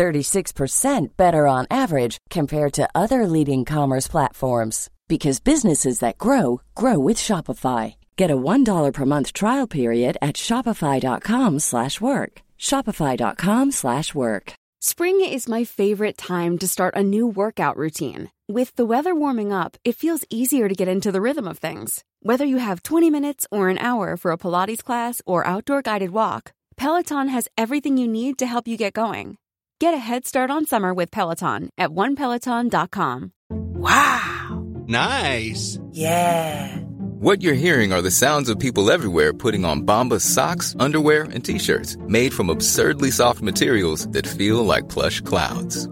36% better on average compared to other leading commerce platforms because businesses that grow grow with Shopify. Get a $1 per month trial period at shopify.com/work. shopify.com/work. Spring is my favorite time to start a new workout routine. With the weather warming up, it feels easier to get into the rhythm of things. Whether you have 20 minutes or an hour for a Pilates class or outdoor guided walk, Peloton has everything you need to help you get going. Get a head start on summer with Peloton at onepeloton.com. Wow! Nice! Yeah! What you're hearing are the sounds of people everywhere putting on Bombas socks, underwear, and t-shirts made from absurdly soft materials that feel like plush clouds.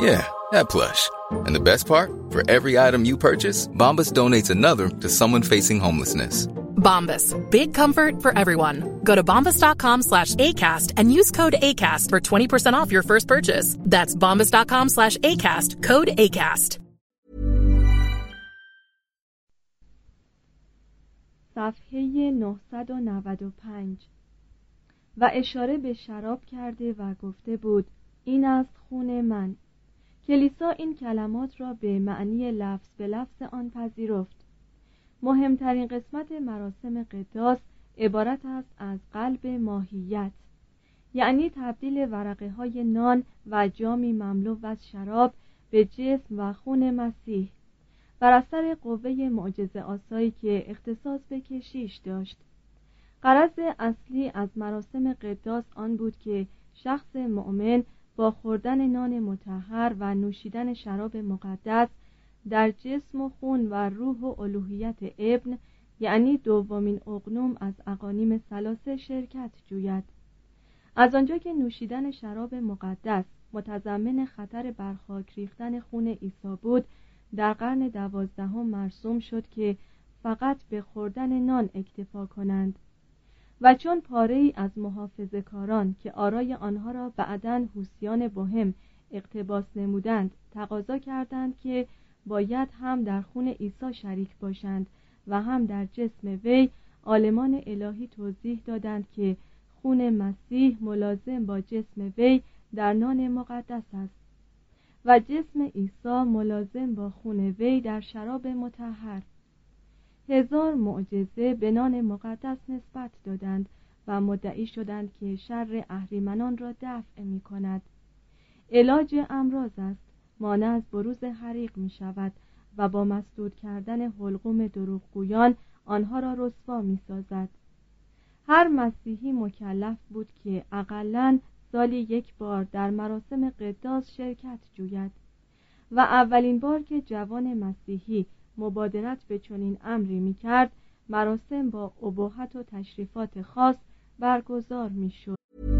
Yeah, that plush. And the best part? For every item you purchase, Bombas donates another to someone facing homelessness. Bombas. Big comfort for everyone. Go to bombas.com slash ACAST and use code ACAST for 20% off your first purchase. That's bombas.com slash ACAST. Code ACAST. صفحه 995 و اشاره به شراب کرده و گفته بود این است خون من کلیسا این کلمات را به معنی لفظ به لفظ آن پذیرفت مهمترین قسمت مراسم قداس عبارت است از قلب ماهیت. یعنی تبدیل ورقه های نان و جامی مملو از شراب به جسم و خون مسیح. بر اثر قوه معجزه آسایی که اختصاص به کشیش داشت. قرض اصلی از مراسم قداس آن بود که شخص مؤمن با خوردن نان متحر و نوشیدن شراب مقدس در جسم و خون و روح و الوهیت ابن یعنی دومین اقنوم از اقانیم سلاسه شرکت جوید. از آنجا که نوشیدن شراب مقدس متضمن خطر برخاک ریختن خون عیسی بود در قرن دوازدهم مرسوم شد که فقط به خوردن نان اکتفا کنند. و چون پاره ای از محافظ کاران که آرای آنها را بعدا حوسیان بهم اقتباس نمودند تقاضا کردند که باید هم در خون عیسی شریک باشند و هم در جسم وی آلمان الهی توضیح دادند که خون مسیح ملازم با جسم وی در نان مقدس است و جسم عیسی ملازم با خون وی در شراب متحر هزار معجزه به نان مقدس نسبت دادند و مدعی شدند که شر اهریمنان را دفع می کند علاج امراض است. مانع از بروز حریق می شود و با مسدود کردن حلقوم دروغگویان آنها را رسوا می سازد هر مسیحی مکلف بود که اقلا سالی یک بار در مراسم قداس شرکت جوید و اولین بار که جوان مسیحی مبادرت به چنین امری می کرد مراسم با ابهت و تشریفات خاص برگزار می شد.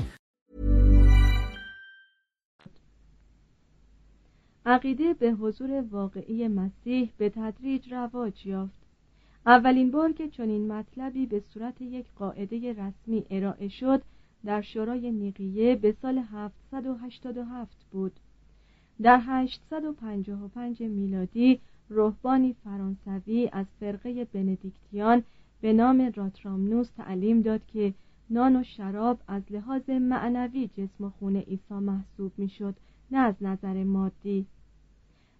عقیده به حضور واقعی مسیح به تدریج رواج یافت. اولین بار که چنین مطلبی به صورت یک قاعده رسمی ارائه شد در شورای نیقیه به سال 787 بود. در 855 میلادی رهبانی فرانسوی از فرقه بندیکتیان به نام راترامنوس تعلیم داد که نان و شراب از لحاظ معنوی جسم و خون عیسی محسوب می‌شد نه از نظر مادی.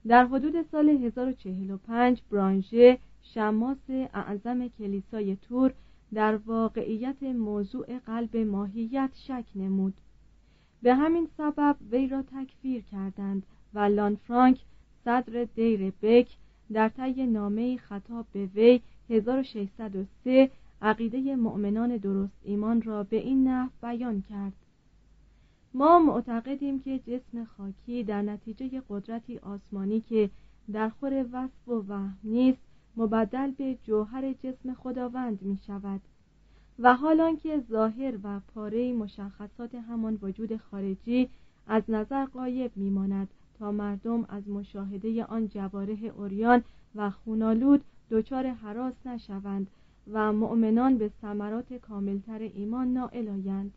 در حدود سال 1045 برانژه شماس اعظم کلیسای تور در واقعیت موضوع قلب ماهیت شک نمود. به همین سبب وی را تکفیر کردند و لانفرانک صدر دیر بک در طی نامه خطاب به وی 1603 عقیده مؤمنان درست ایمان را به این نحو بیان کرد. ما معتقدیم که جسم خاکی در نتیجه قدرتی آسمانی که در خور وصف و وهم نیست مبدل به جوهر جسم خداوند می شود و حالان که ظاهر و پاره مشخصات همان وجود خارجی از نظر قایب میماند تا مردم از مشاهده آن جواره اوریان و خونالود دچار حراس نشوند و مؤمنان به ثمرات کاملتر ایمان نائل آیند.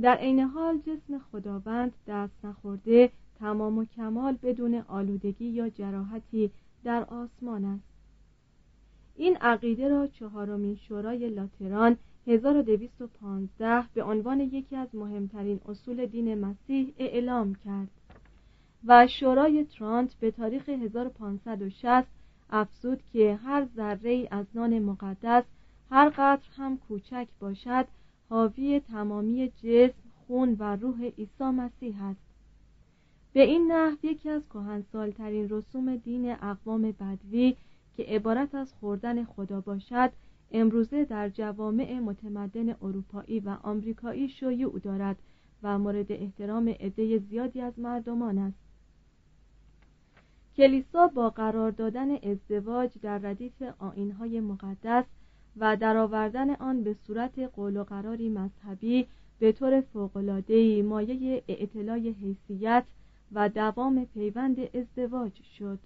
در عین حال جسم خداوند دست نخورده تمام و کمال بدون آلودگی یا جراحتی در آسمان است. این عقیده را چهارمین شورای لاتران 1215 به عنوان یکی از مهمترین اصول دین مسیح اعلام کرد و شورای ترانت به تاریخ 1560 افزود که هر ذره از نان مقدس هر قطر هم کوچک باشد حاوی تمامی جسم خون و روح عیسی مسیح است. به این نحو یکی از کهنسالترین رسوم دین اقوام بدوی که عبارت از خوردن خدا باشد امروزه در جوامع متمدن اروپایی و آمریکایی شیوع دارد و مورد احترام عده زیادی از مردمان است. کلیسا با قرار دادن ازدواج در ردیف آینهای مقدس و درآوردن آن به صورت قول و قراری مذهبی به طور فوق‌العاده‌ای مایه اعتلای حیثیت و دوام پیوند ازدواج شد.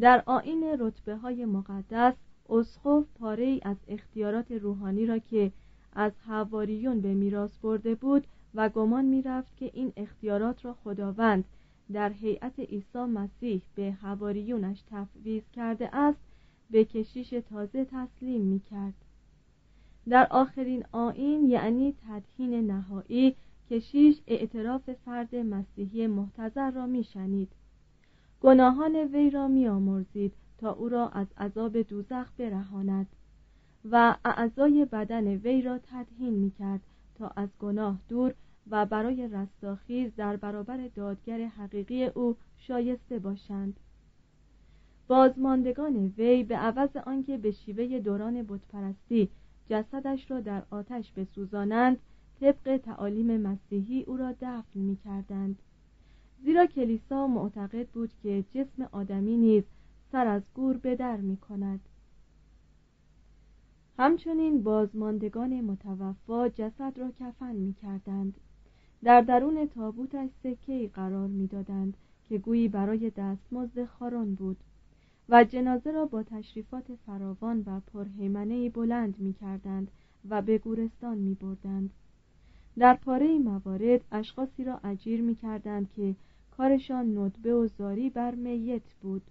در آین رتبه های مقدس اسخف پاره از اختیارات روحانی را که از حواریون به میراث برده بود و گمان می‌رفت که این اختیارات را خداوند در هیئت عیسی مسیح به حواریونش تفویض کرده است به کشیش تازه تسلیم می کرد. در آخرین آین یعنی تدهین نهایی کشیش اعتراف فرد مسیحی محتضر را می شنید. گناهان وی را می آمرزید تا او را از عذاب دوزخ برهاند و اعضای بدن وی را تدهین می کرد تا از گناه دور و برای رستاخیز در برابر دادگر حقیقی او شایسته باشند بازماندگان وی به عوض آنکه به شیوه دوران بتپرستی جسدش را در آتش بسوزانند طبق تعالیم مسیحی او را دفن می کردند زیرا کلیسا معتقد بود که جسم آدمی نیز سر از گور به در می کند همچنین بازماندگان متوفا جسد را کفن می کردند در درون تابوتش سکه قرار می‌دادند که گویی برای دستمزد خاران بود. و جنازه را با تشریفات فراوان و پرهیمنه بلند می کردند و به گورستان می بردند. در پاره موارد اشخاصی را اجیر می کردند که کارشان ندبه و زاری بر میت بود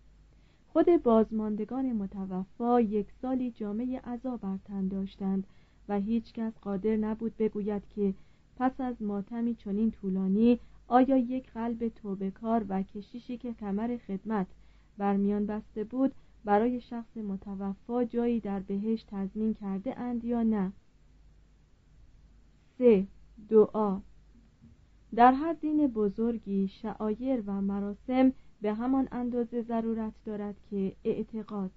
خود بازماندگان متوفا یک سالی جامعه عذا بر تن داشتند و هیچ کس قادر نبود بگوید که پس از ماتمی چنین طولانی آیا یک قلب توبکار و کشیشی که کمر خدمت بر میان بسته بود برای شخص متوفا جایی در بهشت تضمین کرده اند یا نه؟ سه. دعا. در هر دین بزرگی شعایر و مراسم به همان اندازه ضرورت دارد که اعتقاد.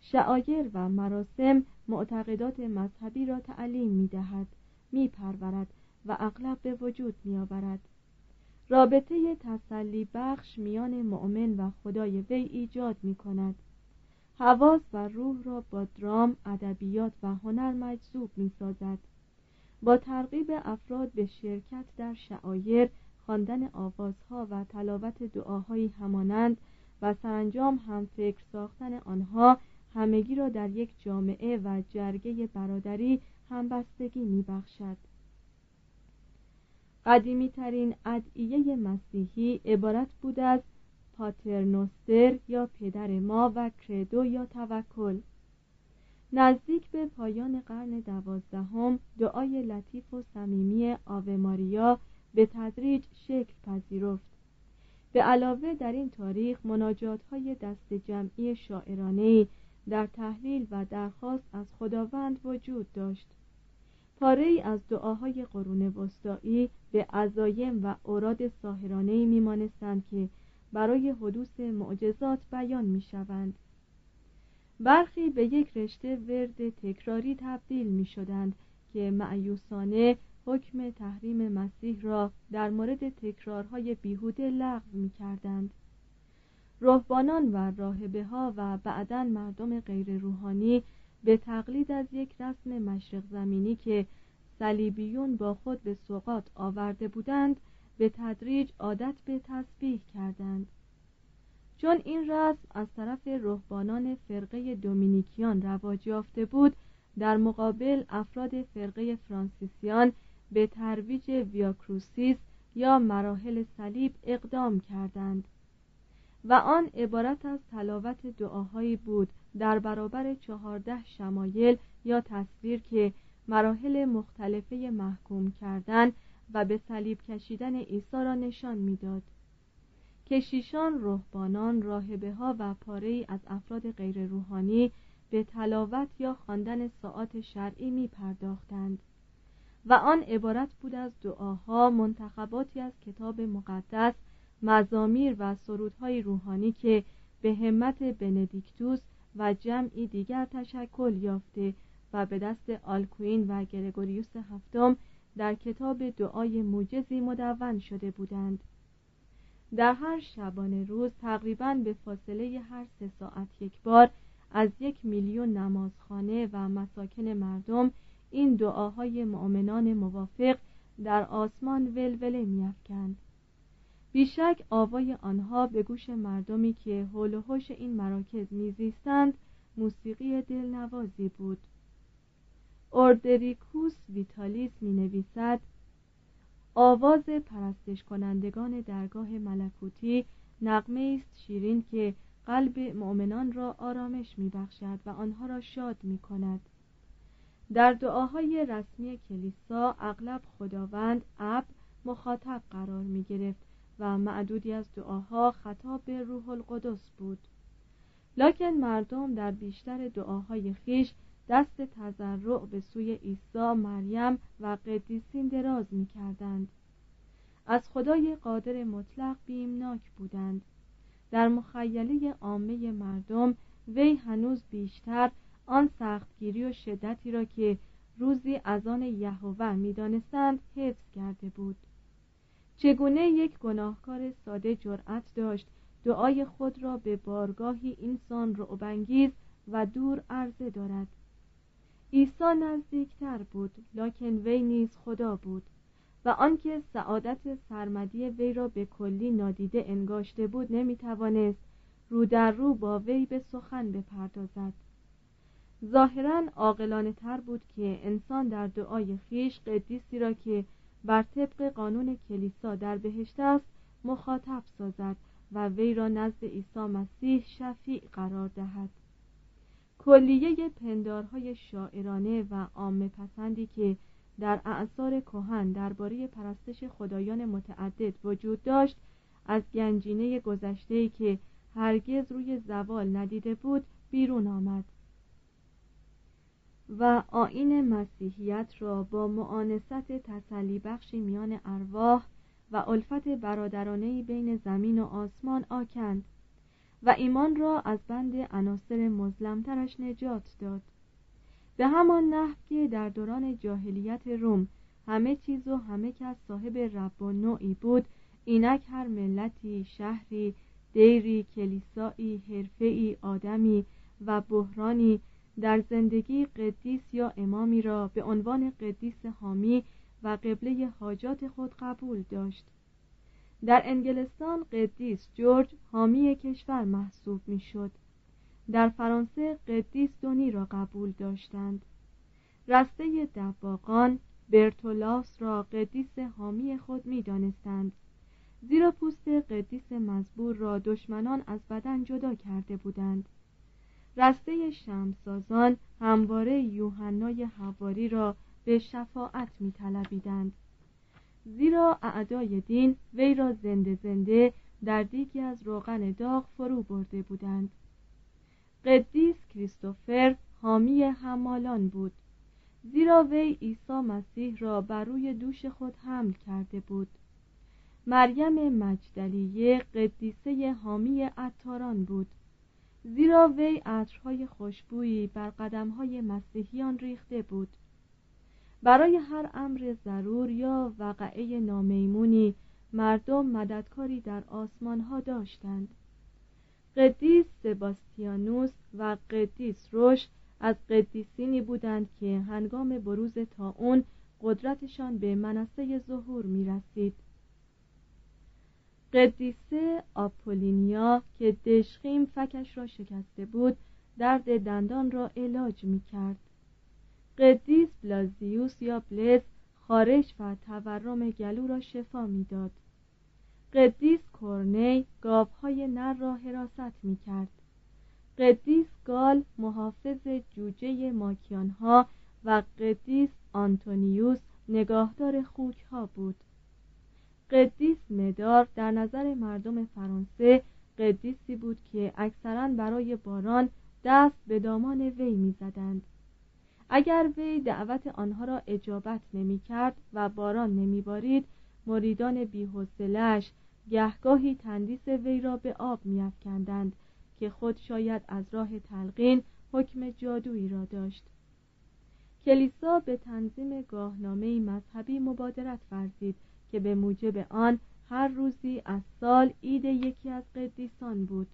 شعایر و مراسم معتقدات مذهبی را تعلیم می دهد می پرورد و اغلب به وجود می آورد رابطه تسلی بخش میان مؤمن و خدای وی ایجاد می کند حواس و روح را با درام، ادبیات و هنر مجذوب می سازد با ترغیب افراد به شرکت در شعایر خواندن آوازها و تلاوت دعاهایی همانند و سرانجام هم فکر ساختن آنها همگی را در یک جامعه و جرگه برادری همبستگی می بخشد. قدیمی ترین ادعیه مسیحی عبارت بود از پاترنوستر یا پدر ما و کردو یا توکل. نزدیک به پایان قرن دوازدهم دعای لطیف و صمیمی آوه ماریا به تدریج شکل پذیرفت. به علاوه در این تاریخ مناجات های دست جمعی شاعرانه در تحلیل و درخواست از خداوند وجود داشت. پاره ای از دعاهای قرون وسطایی به عزایم و اوراد ساهرانه میمانستند که برای حدوث معجزات بیان می شوند. برخی به یک رشته ورد تکراری تبدیل می شدند که معیوسانه حکم تحریم مسیح را در مورد تکرارهای بیهوده لغو می کردند. رهبانان و راهبه ها و بعدا مردم غیر روحانی به تقلید از یک رسم مشرق زمینی که صلیبیون با خود به سقاط آورده بودند به تدریج عادت به تسبیح کردند. چون این رسم از طرف رهبانان فرقه دومینیکیان رواج یافته بود در مقابل افراد فرقه فرانسیسیان به ترویج ویاکروسیس یا مراحل صلیب اقدام کردند. و آن عبارت از تلاوت دعاهایی بود در برابر چهارده شمایل یا تصویر که مراحل مختلفه محکوم کردن و به صلیب کشیدن عیسی را نشان می‌داد. کشیشان، رهبانان، راهبه ها و پاره از افراد غیر روحانی به تلاوت یا خواندن ساعات شرعی می پرداختند و آن عبارت بود از دعاها منتخباتی از کتاب مقدس مزامیر و سرودهای روحانی که به همت بندیکتوس و جمعی دیگر تشکل یافته و به دست آلکوین و گرگوریوس هفتم در کتاب دعای موجزی مدون شده بودند. در هر شبانه روز تقریبا به فاصله هر سه ساعت یک بار از یک میلیون نمازخانه و مساکن مردم این دعاهای مؤمنان موافق در آسمان ولوله میافکند. بیشک آوای آنها به گوش مردمی که حول و حوش این مراکز میزیستند موسیقی دلنوازی بود. اوردریکوس ویتالیس می نویسد آواز پرستش کنندگان درگاه ملکوتی نقمه است شیرین که قلب مؤمنان را آرامش می بخشد و آنها را شاد می کند در دعاهای رسمی کلیسا اغلب خداوند اب مخاطب قرار می گرفت و معدودی از دعاها خطاب به روح القدس بود. لکن مردم در بیشتر دعاهای خیش دست تضرع به سوی عیسی مریم و قدیسین دراز می کردند. از خدای قادر مطلق بیمناک بودند. در مخیله عامه مردم وی هنوز بیشتر آن سختگیری و شدتی را که روزی از آن یهوه می‌دانستند حفظ کرده بود. چگونه یک گناهکار ساده جرأت داشت دعای خود را به بارگاهی اینسان رعبانگیز و دور عرضه دارد. عیسی نزدیکتر بود لکن وی نیز خدا بود و آنکه سعادت سرمدی وی را به کلی نادیده انگاشته بود نمی‌توانست رو در رو با وی به سخن بپردازد. ظاهرا عاقلانه تر بود که انسان در دعای خیش قدیسی را که بر طبق قانون کلیسا در بهشت است مخاطب سازد و وی را نزد عیسی مسیح شفیع قرار دهد. کلیه پندارهای شاعرانه و عامه پسندی که در اعثار کهن درباره پرستش خدایان متعدد وجود داشت از گنجینه گذشته که هرگز روی زوال ندیده بود بیرون آمد. و آین مسیحیت را با معانست تسلی بخشی میان ارواح و الفت برادرانه بین زمین و آسمان آکند و ایمان را از بند عناصر مظلمترش نجات داد. به همان نحو که در دوران جاهلیت روم همه چیز و همه کس صاحب رب و نوعی بود اینک هر ملتی شهری دیری کلیسایی حرفهای آدمی و بحرانی در زندگی قدیس یا امامی را به عنوان قدیس حامی و قبله حاجات خود قبول داشت. در انگلستان قدیس جورج حامی کشور محسوب می‌شد. در فرانسه قدیس دونی را قبول داشتند. رسته دباغان برتولاس را قدیس حامی خود می دانستند زیرا پوست قدیس مزبور را دشمنان از بدن جدا کرده بودند. رسته شمسازان همواره یوحنای حواری را به شفاعت می طلبیدند. زیرا اعدای دین وی را زنده زنده در دیگی از روغن داغ فرو برده بودند. قدیس کریستوفر حامی حمالان بود. زیرا وی عیسی مسیح را بر روی دوش خود حمل کرده بود. مریم مجدلیه قدیسه حامی عطاران بود. زیرا وی عطرهای خوشبویی بر قدمهای مسیحیان ریخته بود. برای هر امر ضرور یا وقعه نامیمونی مردم مددکاری در آسمان ها داشتند. قدیس سباستیانوس و قدیس روش از قدیسینی بودند که هنگام بروز اون قدرتشان به منصه ظهور می رسید قدیسه آپولینیا که دشخیم فکش را شکسته بود درد دندان را علاج می کرد قدیس بلازیوس یا بلز خارش و تورم گلو را شفا می‌داد. قدیس کورنی گاوهای نر را حراست می کرد قدیس گال محافظ جوجه ماکیانها و قدیس آنتونیوس نگاهدار خوکها بود. قدیس مدار در نظر مردم فرانسه قدیسی بود که اکثرا برای باران دست به دامان وی می‌زدند. اگر وی دعوت آنها را اجابت نمی کرد و باران نمی بارید مریدان بیحسلش گهگاهی تندیس وی را به آب میافکندند که خود شاید از راه تلقین حکم جادویی را داشت. کلیسا به تنظیم گاهنامه مذهبی مبادرت ورزید که به موجب آن هر روزی از سال عید یکی از قدیسان بود.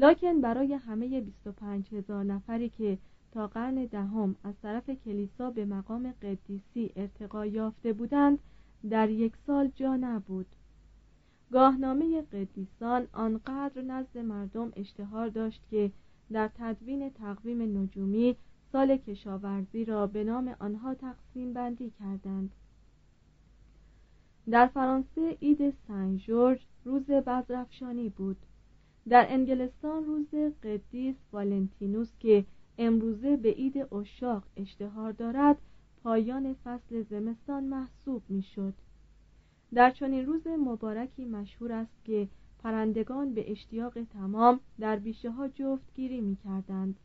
لکن برای همه 25 هزار نفری که تا قرن دهم از طرف کلیسا به مقام قدیسی ارتقا یافته بودند در یک سال جا نبود. گاهنامه قدیسان آنقدر نزد مردم اشتهار داشت که در تدوین تقویم نجومی سال کشاورزی را به نام آنها تقسیم بندی کردند. در فرانسه عید سن جورج روز بزرفشانی بود. در انگلستان روز قدیس والنتینوس که امروزه به عید اشاق اشتهار دارد پایان فصل زمستان محسوب می‌شد. در چنین روز مبارکی مشهور است که پرندگان به اشتیاق تمام در بیشه ها جفتگیری می کردند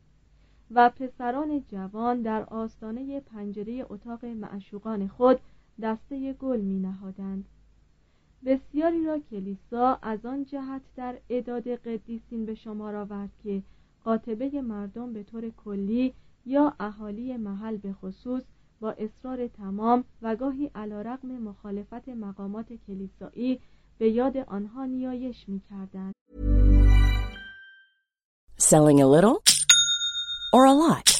و پسران جوان در آستانه پنجره اتاق معشوقان خود دسته گل می نهادند بسیاری را کلیسا از آن جهت در اعداد قدیسین به شمار آورد که قاطبه مردم به طور کلی یا اهالی محل به خصوص با اصرار تمام و گاهی علا رقم مخالفت مقامات کلیسایی به یاد آنها نیایش می کردند. Selling a little or a lot?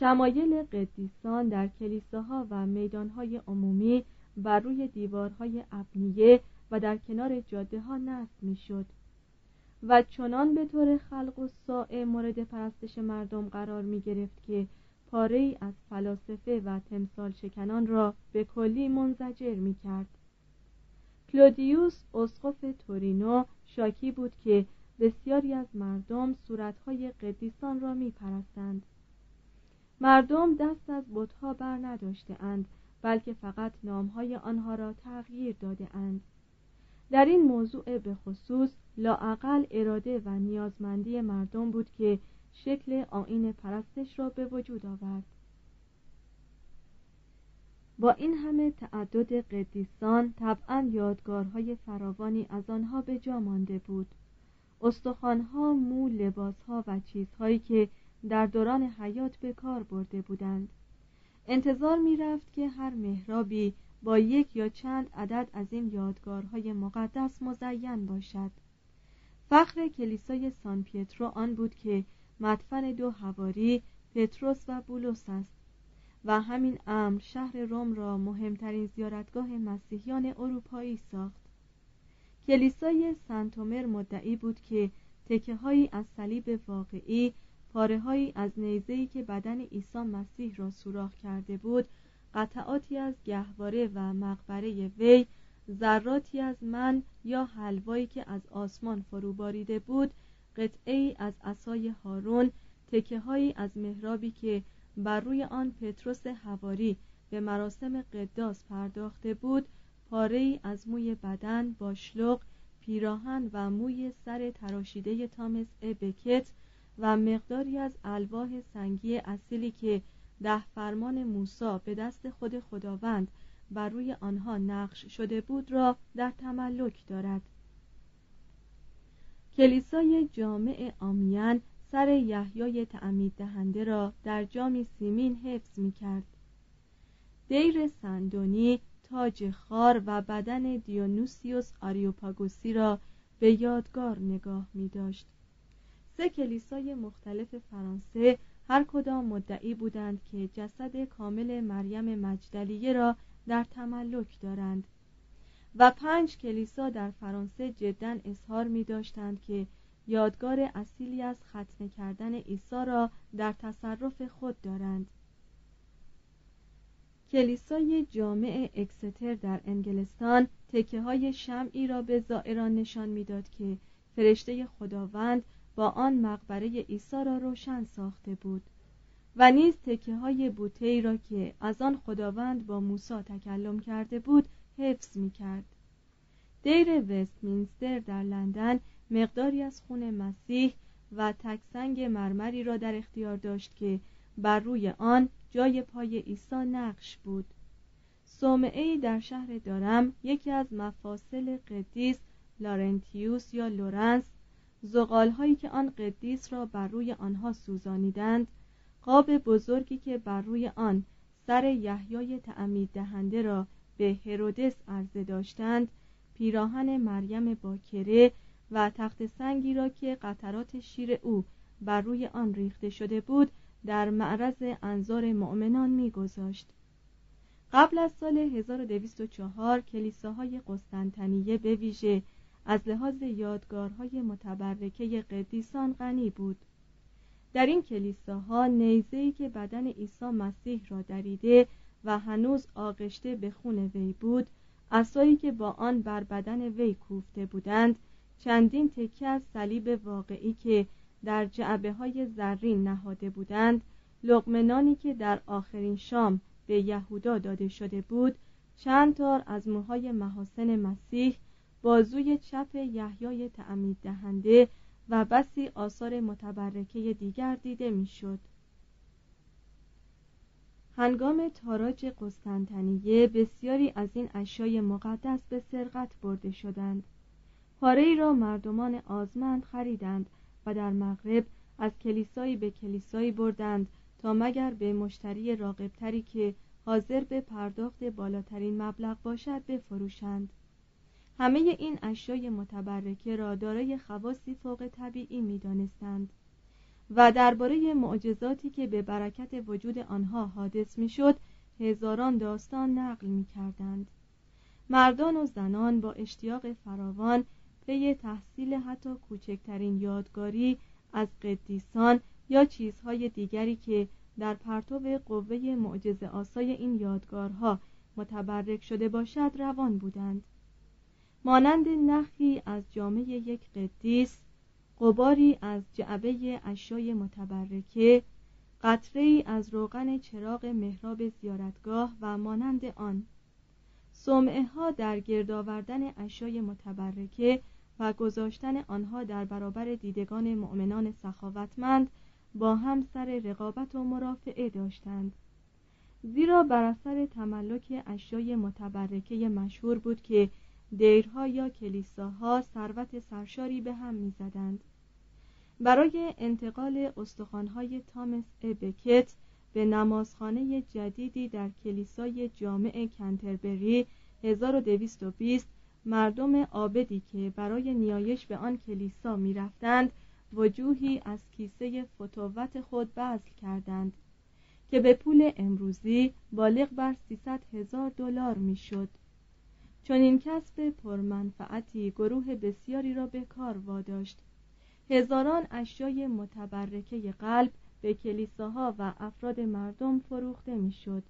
شمایل قدیسان در کلیساها و میدانهای عمومی بر روی دیوارهای ابنیه و در کنار جاده ها نصب می شد و چنان به طور خلق و سائه مورد پرستش مردم قرار می گرفت که پاره ای از فلاسفه و تمثال شکنان را به کلی منزجر می کرد کلودیوس اسقف تورینو شاکی بود که بسیاری از مردم صورتهای قدیسان را می پرستند. مردم دست از بتها بر نداشته اند بلکه فقط نامهای آنها را تغییر داده اند. در این موضوع به خصوص لاعقل اراده و نیازمندی مردم بود که شکل آین پرستش را به وجود آورد با این همه تعدد قدیسان طبعا یادگارهای فراوانی از آنها به جا مانده بود استخوانها مو لباسها و چیزهایی که در دوران حیات به کار برده بودند. انتظار می رفت که هر مهرابی با یک یا چند عدد از این یادگارهای مقدس مزین باشد. فخر کلیسای سان پیترو آن بود که مدفن دو هواری پتروس و بولس است و همین امر شهر روم را مهمترین زیارتگاه مسیحیان اروپایی ساخت. کلیسای سنتومر مدعی بود که تکه هایی از صلیب واقعی پاره هایی از نیزهی که بدن عیسی مسیح را سوراخ کرده بود قطعاتی از گهواره و مقبره وی ذراتی از من یا حلوایی که از آسمان فرو باریده بود قطعه از عصای هارون تکه هایی از محرابی که بر روی آن پتروس هواری به مراسم قداس پرداخته بود پاره ای از موی بدن باشلق پیراهن و موی سر تراشیده تامس بکت و مقداری از الواح سنگی اصیلی که ده فرمان موسا به دست خود خداوند بر روی آنها نقش شده بود را در تملک دارد. کلیسای جامع آمیان سر یحیای تعمید دهنده را در جامی سیمین حفظ می کرد دیر سندونی تاج خار و بدن دیونوسیوس آریوپاگوسی را به یادگار نگاه می داشت سه کلیسای مختلف فرانسه هر کدام مدعی بودند که جسد کامل مریم مجدلیه را در تملک دارند و پنج کلیسا در فرانسه جدا اظهار می داشتند که یادگار اصیلی از ختنه کردن عیسی را در تصرف خود دارند. کلیسای جامع اکستر در انگلستان تکه های شمعی را به زائران نشان می‌داد که فرشته خداوند با آن مقبره عیسی را روشن ساخته بود و نیز تکه های بوته را که از آن خداوند با موسی تکلم کرده بود حفظ می کرد دیر وستمینستر در لندن مقداری از خون مسیح و تکسنگ مرمری را در اختیار داشت که بر روی آن جای پای عیسی نقش بود. صومعه در شهر دارم یکی از مفاصل قدیس لارنتیوس یا لورنس زغال هایی که آن قدیس را بر روی آنها سوزانیدند قاب بزرگی که بر روی آن سر یحیای تعمید دهنده را به هرودس عرضه داشتند پیراهن مریم باکره و تخت سنگی را که قطرات شیر او بر روی آن ریخته شده بود در معرض انظار مؤمنان میگذاشت. قبل از سال 1204 کلیساهای قسطنطنیه به ویژه از لحاظ یادگارهای متبرکه قدیسان غنی بود. در این کلیساها نیزه‌ای که بدن عیسی مسیح را دریده و هنوز آغشته به خون وی بود عصایی که با آن بر بدن وی کوفته بودند چندین تکه از صلیب واقعی که در جعبه های زرین نهاده بودند لقمنانی که در آخرین شام به یهودا داده شده بود چند تار از موهای محاسن مسیح بازوی چپ یحیای تعمید دهنده و بسی آثار متبرکه دیگر دیده می‌شد. هنگام تاراج قسطنطنیه بسیاری از این اشیای مقدس به سرقت برده شدند پاره را مردمان آزمند خریدند و در مغرب از کلیسایی به کلیسایی بردند تا مگر به مشتری راقبتری که حاضر به پرداخت بالاترین مبلغ باشد بفروشند همه این اشیای متبرکه را دارای خواصی فوق طبیعی می دانستند و درباره معجزاتی که به برکت وجود آنها حادث می شد هزاران داستان نقل می کردند مردان و زنان با اشتیاق فراوان پی تحصیل حتی کوچکترین یادگاری از قدیسان یا چیزهای دیگری که در پرتو قوه معجزه آسای این یادگارها متبرک شده باشد روان بودند. مانند نخی از جامعه یک قدیس قباری از جعبه اشای متبرکه قطره از روغن چراغ محراب زیارتگاه و مانند آن. سمعه ها در گرد آوردن متبرکه و گذاشتن آنها در برابر دیدگان مؤمنان سخاوتمند با هم سر رقابت و مرافعه داشتند. زیرا بر اثر تملک اشیای متبرکه مشهور بود که دیرها یا کلیساها ثروت سرشاری به هم می‌زدند. برای انتقال استخوانهای تامس بکت به نمازخانه جدیدی در کلیسای جامع کنتربری 1220 مردم آبدی که برای نیایش به آن کلیسا می‌رفتند وجوهی از کیسه فتووت خود بذل کردند که به پول امروزی بالغ بر 300 هزار دلار می‌شد. چون این کسب پرمنفعتی گروه بسیاری را به کار واداشت. هزاران اشیای متبرکه قلب به کلیساها و افراد مردم فروخته می‌شد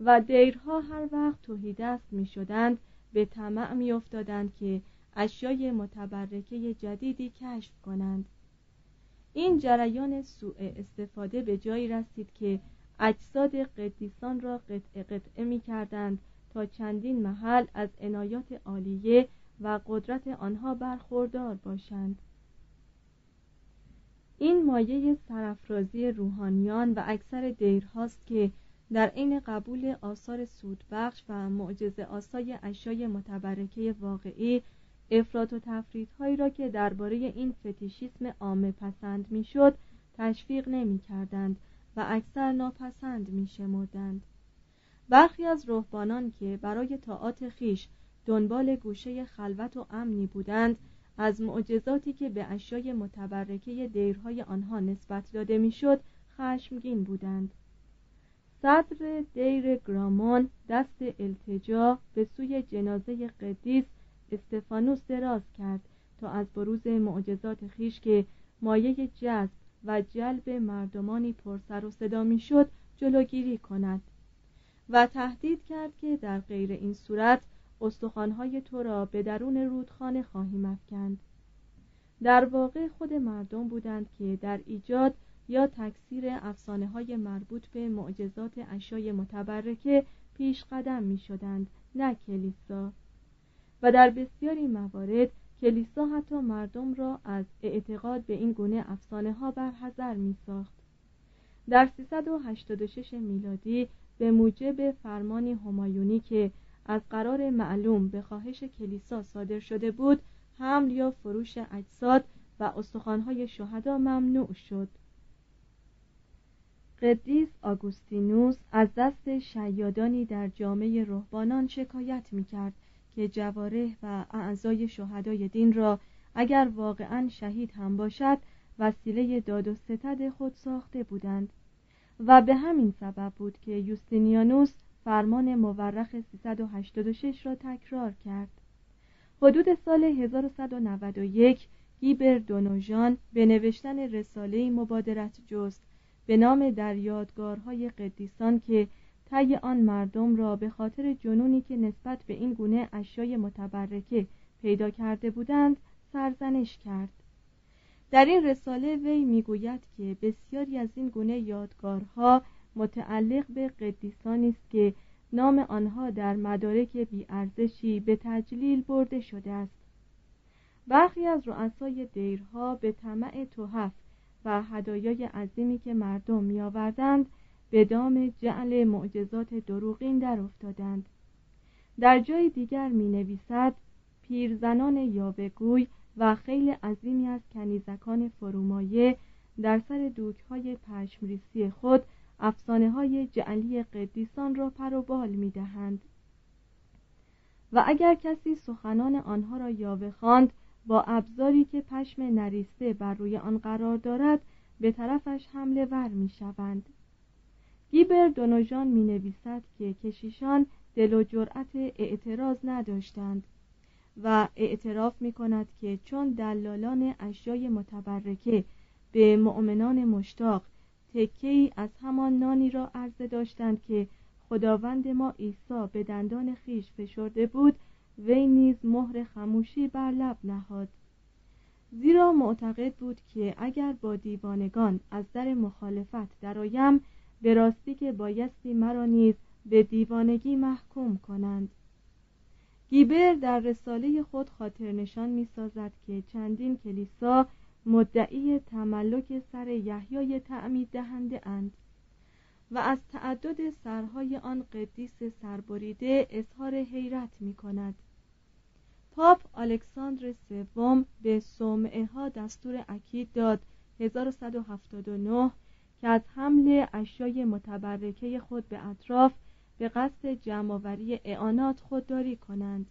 و دیرها هر وقت توهی دست می شدند به طمع می افتادند که اشیای متبرکه جدیدی کشف کنند. این جریان سوء استفاده به جایی رسید که اجساد قدیسان را قطعه قطعه می کردند تا چندین محل از عنایات عالیه و قدرت آنها برخوردار باشند این مایه سرافرازی روحانیان و اکثر دیرهاست که در عین قبول آثار سودبخش و معجزه آسای اشیای متبرکه واقعی افراط و تفریدهایی را که درباره این فتیشیسم عامه پسند می‌شد تشویق نمی کردند و اکثر ناپسند می شمردند. برخی از رهبانان که برای طاعات خیش دنبال گوشه خلوت و امنی بودند از معجزاتی که به اشیای متبرکه دیرهای آنها نسبت داده می‌شد خشمگین بودند. صدر دیر گرامون دست التجا به سوی جنازه قدیس استفانوس دراز کرد تا از بروز معجزات خیش که مایه جذب و جلب مردمانی پرسر و صدا می‌شد جلوگیری کند. و تهدید کرد که در غیر این صورت استخوانهای تو را به درون رودخانه خواهیم افکند. در واقع خود مردم بودند که در ایجاد یا تکثیر افسانه های مربوط به معجزات اشیای متبرکه پیش قدم می شدند نه کلیسا. و در بسیاری موارد کلیسا حتی مردم را از اعتقاد به این گونه افسانه ها برحضر می ساخت در 386 میلادی به موجب فرمانی همایونی که از قرار معلوم به خواهش کلیسا صادر شده بود حمل یا فروش اجساد و استخوانهای شهدا ممنوع شد. قدیس آگوستینوس از دست شیادانی در جامعه رهبانان شکایت می‌کرد که جواره و اعضای شهدای دین را اگر واقعا شهید هم باشد وسیله داد و ستد خود ساخته بودند. و به همین سبب بود که یوستینیانوس فرمان مورخ 386 را تکرار کرد. حدود سال 1191 گیبر دونوژان به نوشتن رساله مبادرت جست به نام در یادگارهای قدیسان که طی آن مردم را به خاطر جنونی که نسبت به این گونه اشیای متبرکه پیدا کرده بودند سرزنش کرد. در این رساله وی می‌گوید که بسیاری از این گونه یادگارها متعلق به قدیسانی است که نام آنها در مدارک بیارزشی به تجلیل برده شده است. برخی از رؤسای دیرها به طمع توحف و هدایای عظیمی که مردم میآوردند به دام جعل معجزات دروغین در افتادند. در جای دیگر می نویسد پیرزنان یاوهگوی و خیلی عظیمی از کنیزکان فرومایه در سر دوکهای پشمریسی خود افسانه های جعلی قدیسان را پروبال می دهند. و اگر کسی سخنان آنها را یاوه خواند با ابزاری که پشم نریسته بر روی آن قرار دارد به طرفش حمله ور می شوند. گیبر دونوژان می نویسد که کشیشان دل و جرأت اعتراض نداشتند و اعتراف می کند که چون دلالان اشیای متبرکه به مؤمنان مشتاق تکه ای از همان نانی را عرضه داشتند که خداوند ما عیسی به دندان خیش فشرده بود وی نیز مهر خموشی بر لب نهاد. زیرا معتقد بود که اگر با دیوانگان از در مخالفت درآیم به راستی که بایستی مرا نیز به دیوانگی محکوم کنند. گیبر در رساله خود خاطر نشان می سازد که چندین کلیسا مدعی تملک سر یحیای تعمید دهنده اند و از تعدد سرهای آن قدیس سربریده اظهار حیرت می کند پاپ الکساندر سوم به صومعه ها دستور اکید داد 1179 که از حمل اشیای متبرکه خود به اطراف به قصد جمعآوری اعانات خودداری کنند.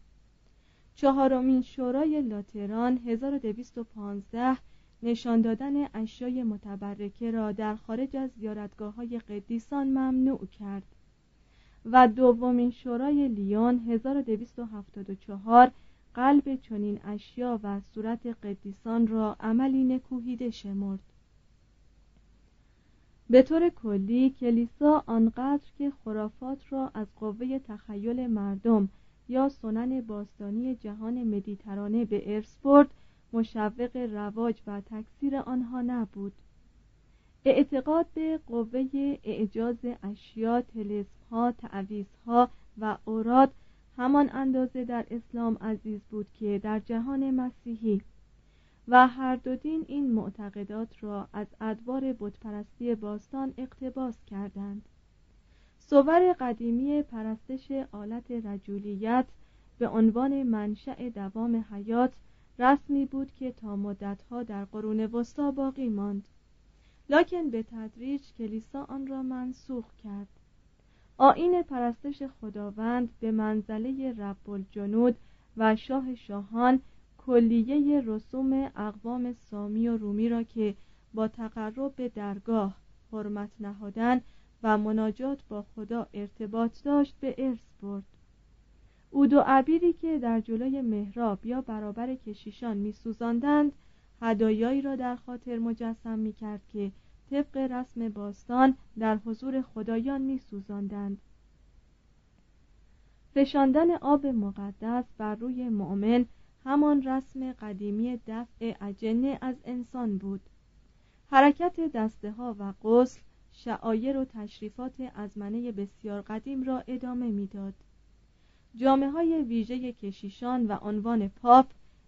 چهارمین شورای لاتران 1215 نشان دادن اشیای متبرکه را در خارج از زیارتگاه های قدیسان ممنوع کرد و دومین شورای لیون 1274 قلب چنین اشیا و صورت قدیسان را عملی نکوهیده شمرد. به طور کلی کلیسا آنقدر که خرافات را از قوه تخیل مردم یا سنن باستانی جهان مدیترانه به ارث برد مشوق رواج و تکثیر آنها نبود. اعتقاد به قوه اعجاز اشیا تلسمها تعویزها و اوراد همان اندازه در اسلام عزیز بود که در جهان مسیحی و هر دو دین این معتقدات را از ادوار بتپرستی باستان اقتباس کردند. صور قدیمی پرستش آلت رجولیت به عنوان منشأ دوام حیات رسمی بود که تا مدتها در قرون وسطا باقی ماند. لکن به تدریج کلیسا آن را منسوخ کرد. آین پرستش خداوند به منزله رب الجنود و شاه شاهان کلیه رسوم اقوام سامی و رومی را که با تقرب به درگاه حرمت نهادن و مناجات با خدا ارتباط داشت به ارث برد. اود و عبیری که در جلوی محراب یا برابر کشیشان میسوزاندند هدایایی را در خاطر مجسم می‌کرد که طبق رسم باستان در حضور خدایان میسوزاندند. فشاندن آب مقدس بر روی مؤمن همان رسم قدیمی دفع اجنه از انسان بود. حرکت دسته ها و غسل شعایر و تشریفات ازمنه بسیار قدیم را ادامه می‌داد. جامعه های ویژه کشیشان و عنوان پاپ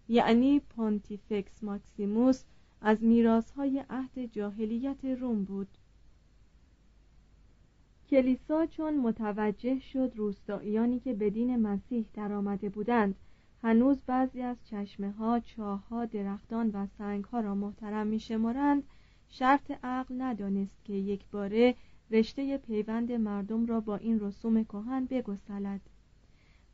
یعنی پونتیفکس ماکسیموس از میراث های عهد جاهلیت روم بود. کلیسا چون متوجه شد روستاییانی که به دین مسیح درآمده بودند هنوز بعضی از چشمه ها، چاه ها، درختان و سنگ ها را محترم می شمارند شرط عقل ندانست که یک باره رشته پیوند مردم را با این رسوم کهن بگسلد.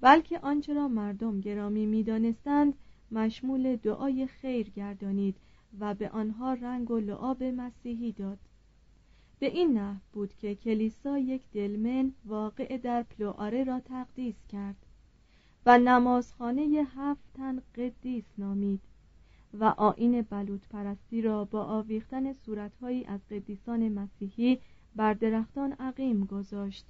بلکه آنچه را مردم گرامی می‌دانستند مشمول دعای خیر گردانید و به آنها رنگ و لعاب مسیحی داد. به این نحو بود که کلیسا یک دلمن واقع در پلوآره را تقدیس کرد. و نمازخانه هفت تن قدیس نامید و آین بلوط پرستی را با آویختن صورتهایی از قدیسان مسیحی بر درختان عقیم گذاشت.